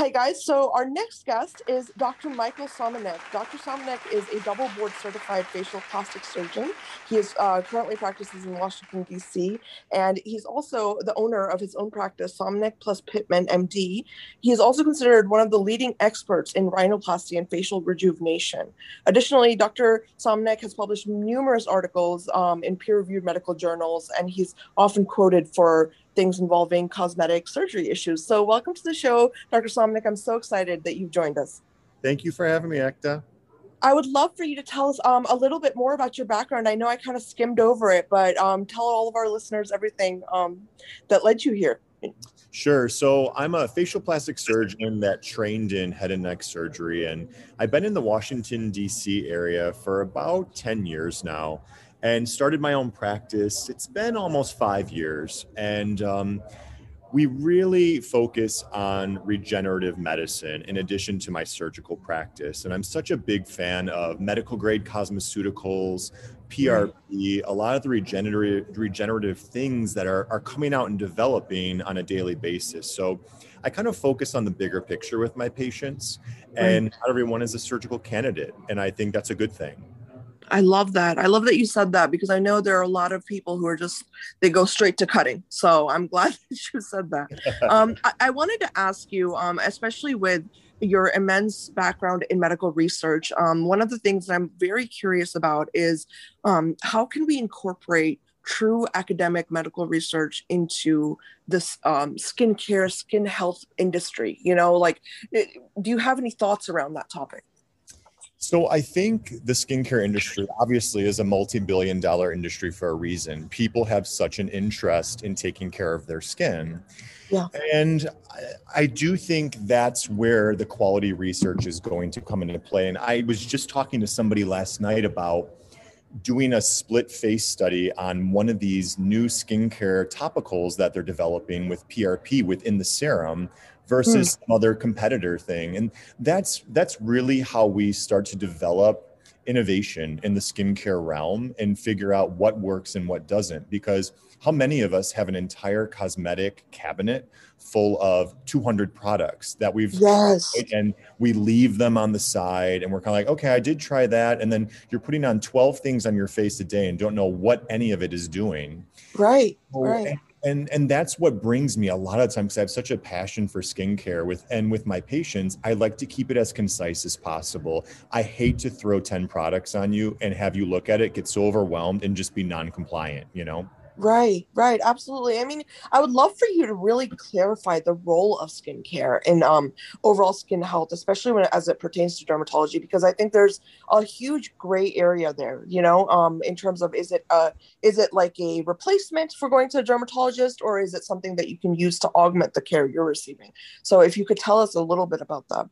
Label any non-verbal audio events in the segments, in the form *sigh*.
Hi, guys. So, our next guest is Dr. Michael Somenek. Dr. Somenek is a double board certified facial plastic surgeon. He is uh, currently practices in Washington, D.C., and he's also the owner of his own practice, Somenek plus Pittman MD. He is also considered one of the leading experts in rhinoplasty and facial rejuvenation. Additionally, Dr. Somenek has published numerous articles um, in peer reviewed medical journals, and he's often quoted for things involving cosmetic surgery issues. So, welcome to the show, Dr. Somenek. I'm so excited that you've joined us. Thank you for having me, Ekta. I would love for you to tell us um, a little bit more about your background. I know I kind of skimmed over it, but um, tell all of our listeners everything um, that led you here. Sure. So I'm a facial plastic surgeon that trained in head and neck surgery, and I've been in the Washington, D.C. area for about 10 years now and started my own practice. It's been almost five years. And um, we really focus on regenerative medicine in addition to my surgical practice. And I'm such a big fan of medical grade cosmeceuticals, PRP, a lot of the regenerative regenerative things that are, are coming out and developing on a daily basis. So I kind of focus on the bigger picture with my patients, and not everyone is a surgical candidate. And I think that's a good thing. I love that. I love that you said that because I know there are a lot of people who are just they go straight to cutting. So I'm *laughs* glad that you said that. *laughs* Um, I, I, wanted to ask you, um, especially with your immense background in medical research, um, one of the things that I'm very curious about is um, how can we incorporate true academic medical research into this um, skincare, skin health industry? You know, like, eh, do you have any thoughts around that topic? So I think the skincare industry obviously is a multi-billion dollar industry for a reason. People have such an interest in taking care of their skin. Yeah. And I, I do think that's where the quality research is going to come into play. And I was just talking to somebody last night about doing a split face study on one of these new skincare topicals that they're developing with PRP within the serum versus hmm. some other competitor thing. And that's that's really how we start to develop innovation in the skincare realm and figure out what works and what doesn't. Because how many of us have an entire cosmetic cabinet full of 200 products that we've yes. and we leave them on the side and we're kind of like, okay, I did try that. And then you're putting on 12 things on your face a day and don't know what any of it is doing. Right. So, right and and that's what brings me a lot of times i have such a passion for skincare with and with my patients i like to keep it as concise as possible. I hate to throw 10 products on you and have you look at it get so overwhelmed and just be non-compliant you know Right, right, absolutely. I mean, I would love for you to really clarify the role of skincare in um, overall skin health, especially when as it pertains to dermatology, because I think there's a huge gray area there. You know, um, in terms of is it uh, is it like a replacement for going to a dermatologist, or is it something that you can use to augment the care you're receiving? So, if you could tell us a little bit about that.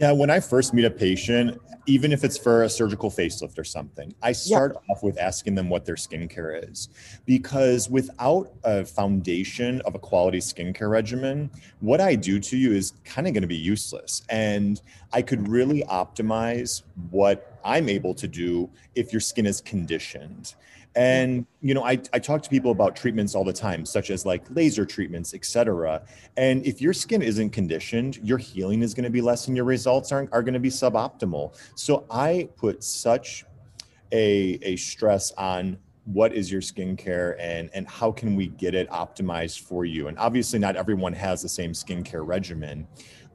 Yeah, when I first meet a patient, even if it's for a surgical facelift or something, I start off with asking them what their skincare is. Because without a foundation of a quality skincare regimen, what I do to you is kind of going to be useless. And I could really optimize what I'm able to do if your skin is conditioned. And you know, I, I talk to people about treatments all the time, such as like laser treatments, etc. And if your skin isn't conditioned, your healing is going to be less and your results aren't are going to be suboptimal. So I put such a, a stress on what is your skincare and and how can we get it optimized for you and obviously not everyone has the same skincare regimen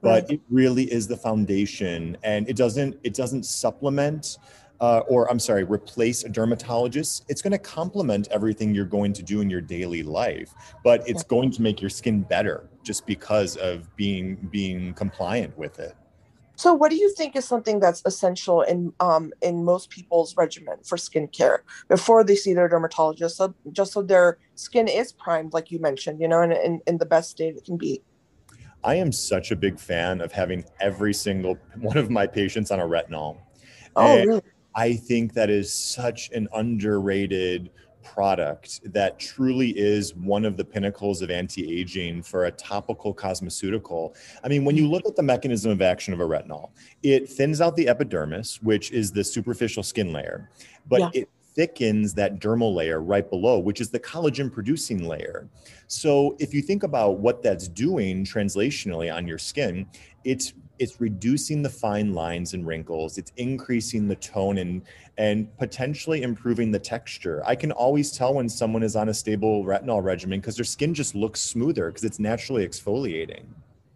but it really is the foundation and it doesn't it doesn't supplement uh, or I'm sorry, replace a dermatologist, it's going to complement everything you're going to do in your daily life, but it's going to make your skin better just because of being being compliant with it. So, what do you think is something that's essential in um, in most people's regimen for skincare before they see their dermatologist, so, just so their skin is primed, like you mentioned, you know, in, in, in the best state it can be? I am such a big fan of having every single one of my patients on a retinol. Oh, and really? I think that is such an underrated product that truly is one of the pinnacles of anti-aging for a topical cosmeceutical. I mean, when you look at the mechanism of action of a retinol, it thins out the epidermis, which is the superficial skin layer, but yeah. it thickens that dermal layer right below, which is the collagen producing layer. So if you think about what that's doing translationally on your skin, it's it's reducing the fine lines and wrinkles it's increasing the tone and and potentially improving the texture. I can always tell when someone is on a stable retinol regimen because their skin just looks smoother because it's naturally exfoliating.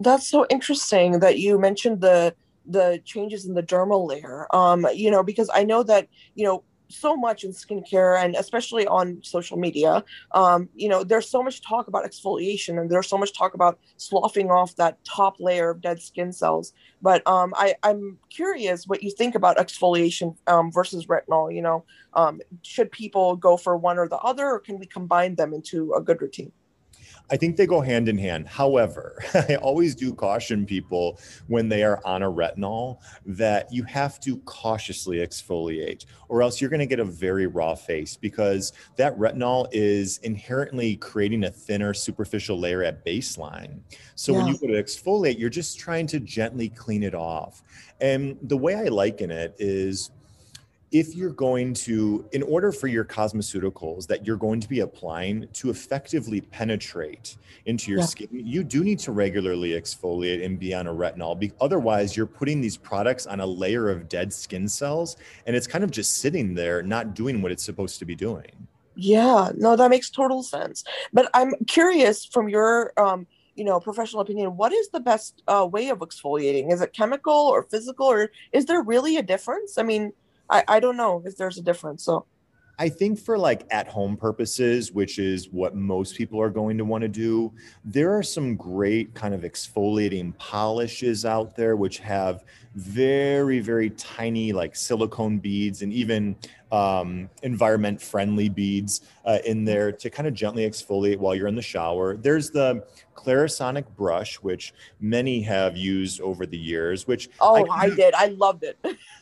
That's so interesting that you mentioned the the changes in the dermal layer. Um you know because i know that you know so much in skincare and especially on social media. Um, you know, there's so much talk about exfoliation and there's so much talk about sloughing off that top layer of dead skin cells. But um, I, I'm curious what you think about exfoliation um, versus retinol. You know, um, should people go for one or the other, or can we combine them into a good routine? I think they go hand in hand. However, *laughs* I always do caution people when they are on a retinol that you have to cautiously exfoliate, or else you're going to get a very raw face because that retinol is inherently creating a thinner superficial layer at baseline. So yeah. when you go to exfoliate, you're just trying to gently clean it off. And the way I liken it is, if you're going to, in order for your cosmeceuticals that you're going to be applying to effectively penetrate into your yeah. skin, you do need to regularly exfoliate and be on a retinol. Otherwise, you're putting these products on a layer of dead skin cells and it's kind of just sitting there, not doing what it's supposed to be doing. Yeah, no, that makes total sense. But I'm curious from your, um, you know, professional opinion, what is the best uh, way of exfoliating? Is it chemical or physical, or is there really a difference? I mean, I, I don't know if there's a difference. So I think for like at home purposes, which is what most people are going to want to do, there are some great kind of exfoliating polishes out there which have very, very tiny like silicone beads and even um, environment friendly beads uh, in there to kind of gently exfoliate while you're in the shower. There's the Clarisonic brush, which many have used over the years, which oh, I, I did. I loved it.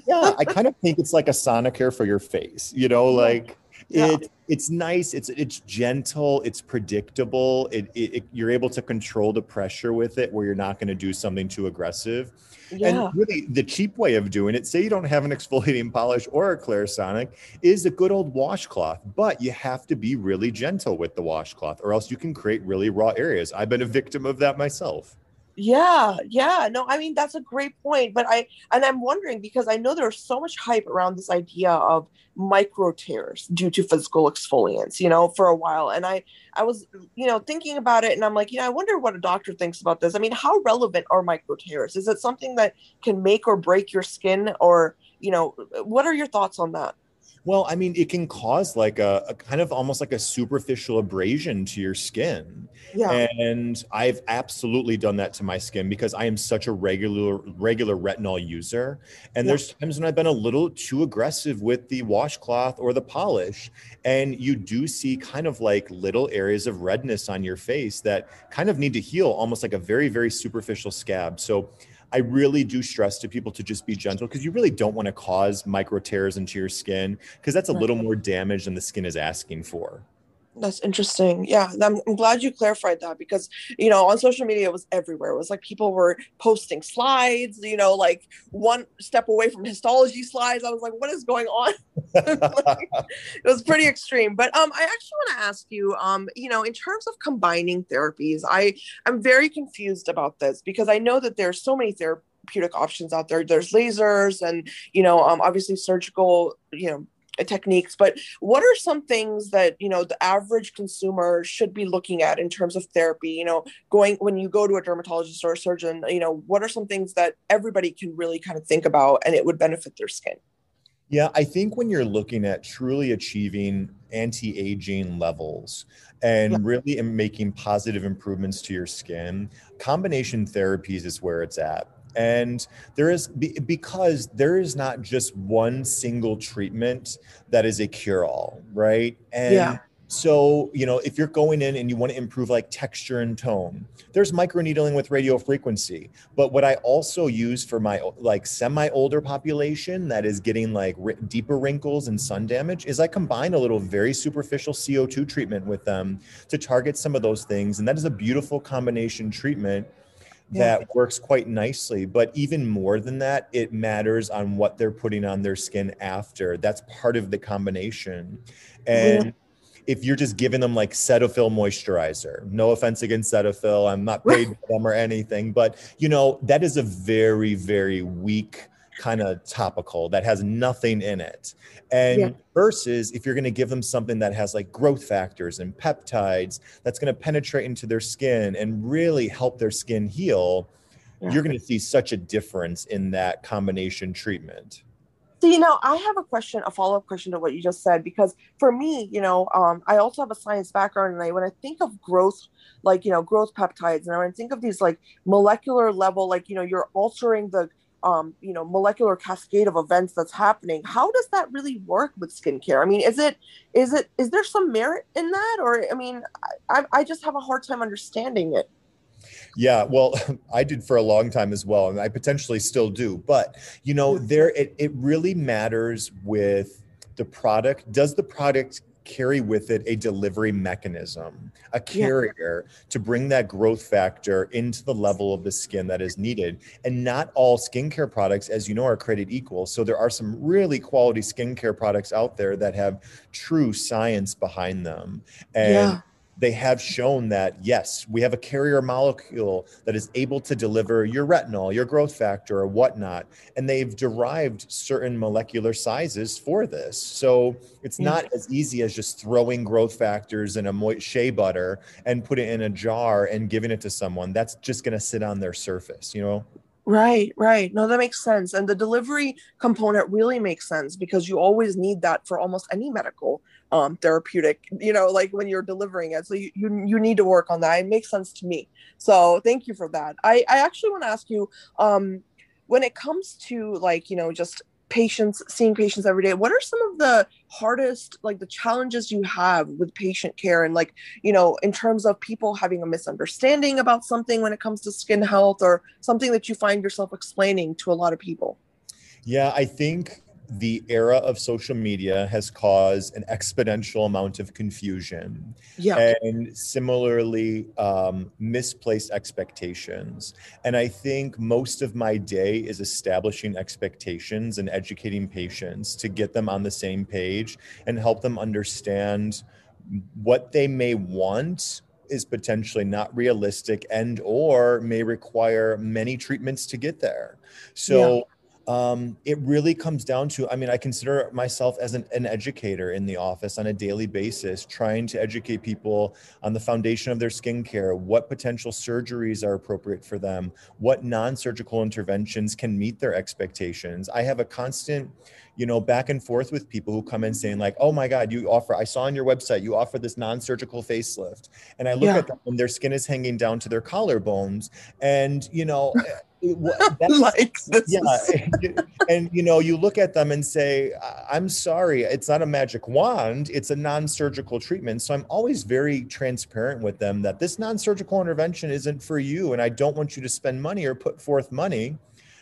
yeah, I *laughs* kind of think it's like a Sonicare for your face, you know, like yeah. it it's nice it's it's gentle it's predictable it, it, it, you're able to control the pressure with it where you're not going to do something too aggressive. Yeah. and really the cheap way of doing it say you don't have an *laughs* exfoliating polish or a clarisonic is a good old washcloth but you have to be really gentle with the washcloth or else you can create really raw areas. I've been a victim of that myself yeah, yeah. No, I mean that's a great point. But I and I'm wondering because I know there's so much hype around this idea of micro tears due to physical exfoliants, you know, for a while. And I I was, you know, thinking about it and I'm like, you know, I wonder what a doctor thinks about this. I mean, how relevant are micro tears? Is it something that can make or break your skin or, you know, what are your thoughts on that? Well, I mean, it can cause like a, a, kind of almost like a superficial abrasion to your skin. Yeah. And I've absolutely done that to my skin because I am such a regular regular retinol user. And yeah. there's times when I've been a little too aggressive with the washcloth or the polish. And you do see kind of like little areas of redness on your face that kind of need to heal, almost like a very, very superficial scab. So I really do stress to people to just be gentle because you really don't want to cause micro tears into your skin because that's a little more damage than the skin is asking for. That's interesting. Yeah, I'm, I'm, glad you clarified that because you know on social media it was everywhere. It was like people were posting slides, you know, like one step away from histology slides. I was like, what is going on? like, *laughs* it was pretty extreme. But um, I actually want to ask you, um, you know, in terms of combining therapies, I I'm very confused about this because I know that there's so many therapeutic options out there. There's lasers and you know, um, obviously surgical, you know Uh, techniques but what are some things that you know the average consumer should be looking at in terms of therapy? You know going when you go to a dermatologist or a surgeon you know what are some things that everybody can really kind of think about and it would benefit their skin? Yeah i think when you're looking at truly achieving anti-aging levels and really making positive improvements to your skin combination therapies is where it's at and there is because there is not just one single treatment that is a cure all, right? And yeah. So, you know, if you're going in and you want to improve like texture and tone, there's microneedling with radio frequency. But what I also use for my like semi older population that is getting like r- deeper wrinkles and sun damage is I combine a little very superficial CO2 treatment with them to target some of those things. And that is a beautiful combination treatment that yeah. works quite nicely. But even more than that, it matters on what they're putting on their skin after. That's part of the combination. And yeah. if you're just giving them like Cetaphil moisturizer, no offense against Cetaphil, I'm not paid for them or anything, but you know, that is a very, very weak kind of topical that has nothing in it. And yeah. versus if you're going to give them something that has like growth factors and peptides that's going to penetrate into their skin and really help their skin heal, yeah. you're going to see such a difference in that combination treatment. So, you know, I have a question, a follow up question to what you just said, because for me, you know, um, I also have a science background. And I, when I think of growth, like, you know, growth peptides, and I think of these like molecular level, like, you know, you're altering the um, you know molecular cascade of events that's happening how does that really work with skincare i mean is it is it is there some merit in that or i mean i, I just have a hard time understanding it yeah, well, *laughs* I did for a long time as well, and I potentially still do. But you know, there it, it really matters with the product. Does the product carry with it a delivery mechanism, a carrier yeah. to bring that growth factor into the level of the skin that is needed. And not all skincare products, as you know, are created equal. So there are some really quality skincare products out there that have true science behind them. And yeah they have shown that yes, we have a carrier molecule that is able to deliver your retinol, your growth factor, or whatnot. And they've derived certain molecular sizes for this. So it's not as easy as just throwing growth factors in a shea butter and put it in a jar and giving it to someone. That's just going to sit on their surface, you know? Right, right. No, that makes sense. And the delivery component really makes sense because you always need that for almost any medical um, therapeutic, you know, like when you're delivering it. So you, you, you need to work on that. It makes sense to me. So thank you for that. I, I actually want to ask you, um, when it comes to like, you know, just patients seeing patients every day what are some of the hardest like the challenges you have with patient care and like you know in terms of people having a misunderstanding about something when it comes to skin health or something that you find yourself explaining to a lot of people yeah i think the era of social media has caused an exponential amount of confusion yeah. and similarly um, misplaced expectations. And i think most of my day is establishing expectations and educating patients to get them on the same page and help them understand what they may want is potentially not realistic and or may require many treatments to get there. So yeah um, it really comes down to i mean i consider myself as an, an, educator in the office on a daily basis trying to educate people on the foundation of their skincare what potential surgeries are appropriate for them what non-surgical interventions can meet their expectations. I have a constant you know back and forth with people who come in saying like oh my god you offer i saw on your website you offer this non-surgical facelift. And i look yeah. at them and their skin is hanging down to their collarbones. And you know *laughs* *laughs* like yeah and you know you look at them and say i'm sorry it's not a magic wand it's a non-surgical treatment. So i'm always very transparent with them that this non-surgical intervention isn't for you and i don't want you to spend money or put forth money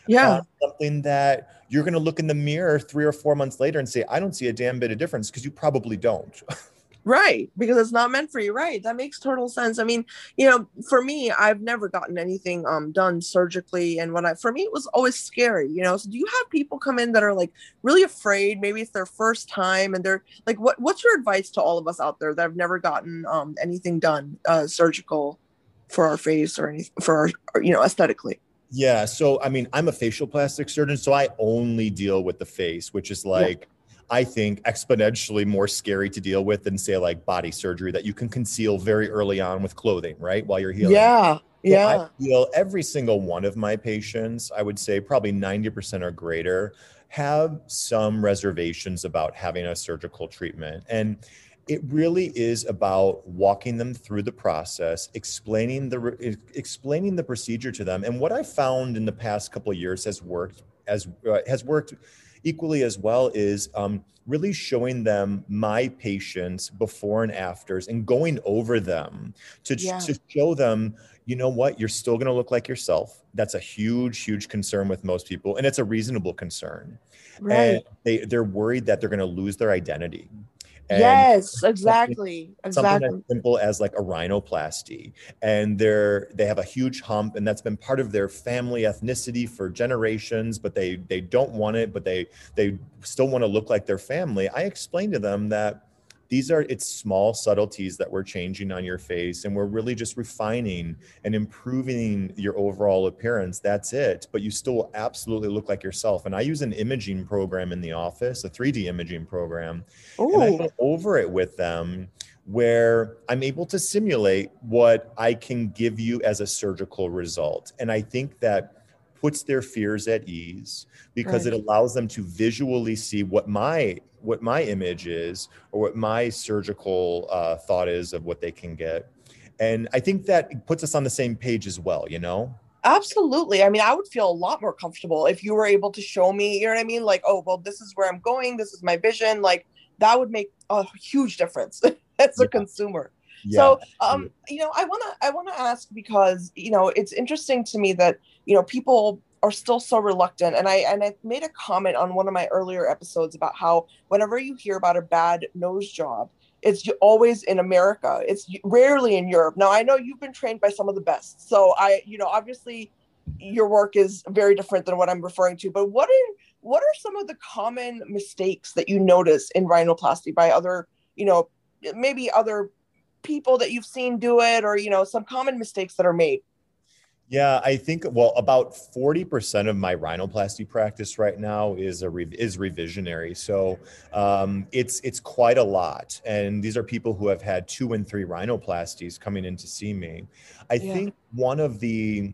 yeah. something that you're going to look in the mirror three or four months later and say i don't see a damn bit of difference because you probably don't *laughs* Right, because it's not meant for you. Right, that makes total sense. I mean, you know, for me, I've never gotten anything um done surgically, and when I for me it was always scary. You know, so do you have people come in that are like really afraid? Maybe it's their first time, and they're like, what What's your advice to all of us out there that have never gotten um anything done uh surgical for our face or anything for our, you know aesthetically? Yeah, so I mean, I'm a facial plastic surgeon, so I only deal with the face, which is like. Yeah I think, exponentially more scary to deal with than, say, like body surgery that you can conceal very early on with clothing, right? While you're healing. Yeah. So yeah. I feel every single one of my patients, I would say probably 90% or greater, have some reservations about having a surgical treatment. And it really is about walking them through the process explaining the explaining the procedure to them and what i found in the past couple of years has worked as uh, has worked equally as well is um, really showing them my patients before and afters and going over them to, yeah. to show them you know what you're still going to look like yourself that's a huge huge concern with most people and it's a reasonable concern right. and they, they're worried that they're going to lose their identity And yes, exactly. Something Exactly. as simple as like a rhinoplasty. And they're they have a huge hump and that's been part of their family ethnicity for generations, but they they don't want it, but they they still want to look like their family. I explained to them that these are it's small subtleties that we're changing on your face and we're really just refining and improving your overall appearance. That's it. But you still absolutely look like yourself. And i use an imaging program in the office a 3d imaging program and i go over it with them where i'm able to simulate what i can give you as a surgical result. And i think that puts their fears at ease because Right. it allows them to visually see what my what my image is or what my surgical uh, thought is of what they can get and i think that puts us on the same page as well you know absolutely. I mean, I would feel a lot more comfortable if you were able to show me, you know what I mean? Like, oh, well, this is where I'm going. This is my vision. Like, that would make a huge difference *laughs* as a Yeah. consumer. Yeah so um you know i want to i want to ask because you know it's interesting to me that you know people are still so reluctant and i and i made a comment on one of my earlier episodes about how whenever you hear about a bad nose job it's always in america. It's rarely in europe. Now i know you've been trained by some of the best so i you know obviously your work is very different than what i'm referring to but what are what are some of the common mistakes that you notice in rhinoplasty by other you know maybe other people that you've seen do it or you know some common mistakes that are made Yeah, I think well about 40% of my rhinoplasty practice right now is a re- is revisionary. So um, it's it's quite a lot, and these are people who have had two and three rhinoplasties coming in to see me. I Yeah. think one of the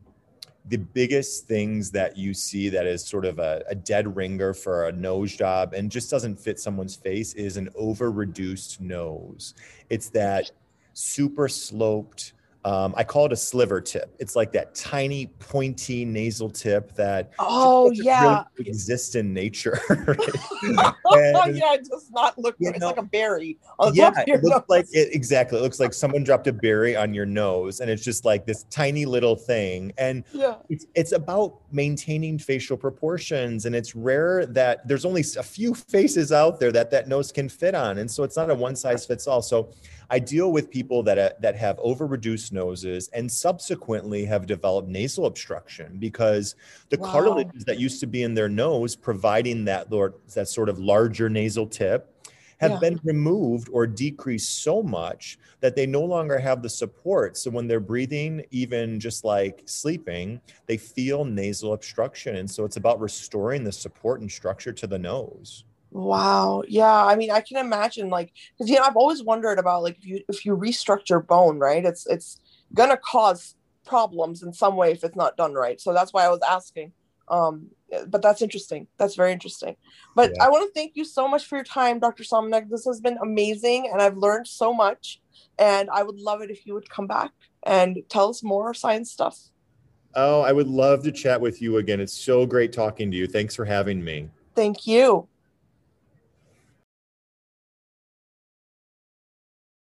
the biggest things that you see that is sort of a, a dead ringer for a nose job and just doesn't fit someone's face is an over reduced nose. It's that super sloped. Um, I call it a sliver tip. It's like that tiny, pointy nasal tip that oh yeah really exist in nature. *laughs* oh *laughs* And- yeah it does not look it's know- like a berry yeah, it looks nose. like it exactly. It looks like someone dropped a berry on your nose, and it's just like this tiny little thing. And yeah it's it's about maintaining facial proportions and it's rare that there's only a few faces out there that that nose can fit on and so it's not a one size fits all so i deal with people that uh, that have over reduced noses and subsequently have developed nasal obstruction because the Wow. cartilages that used to be in their nose providing that that sort of larger nasal tip have Yeah. been removed or decreased so much that they no longer have the support. So when they're breathing, even just like sleeping, they feel nasal obstruction. And so it's about restoring the support and structure to the nose. wow yeah i mean i can imagine like because you know i've always wondered about like if you if you restructure bone right it's it's gonna cause problems in some way if it's not done right so that's why i was asking um but that's interesting that's very interesting but Yeah. i want to thank you so much for your time dr Somenek. this has been amazing and i've learned so much and i would love it if you would come back and tell us more science stuff Oh, I would love to chat with you again. It's so great talking to you. Thanks for having me. thank you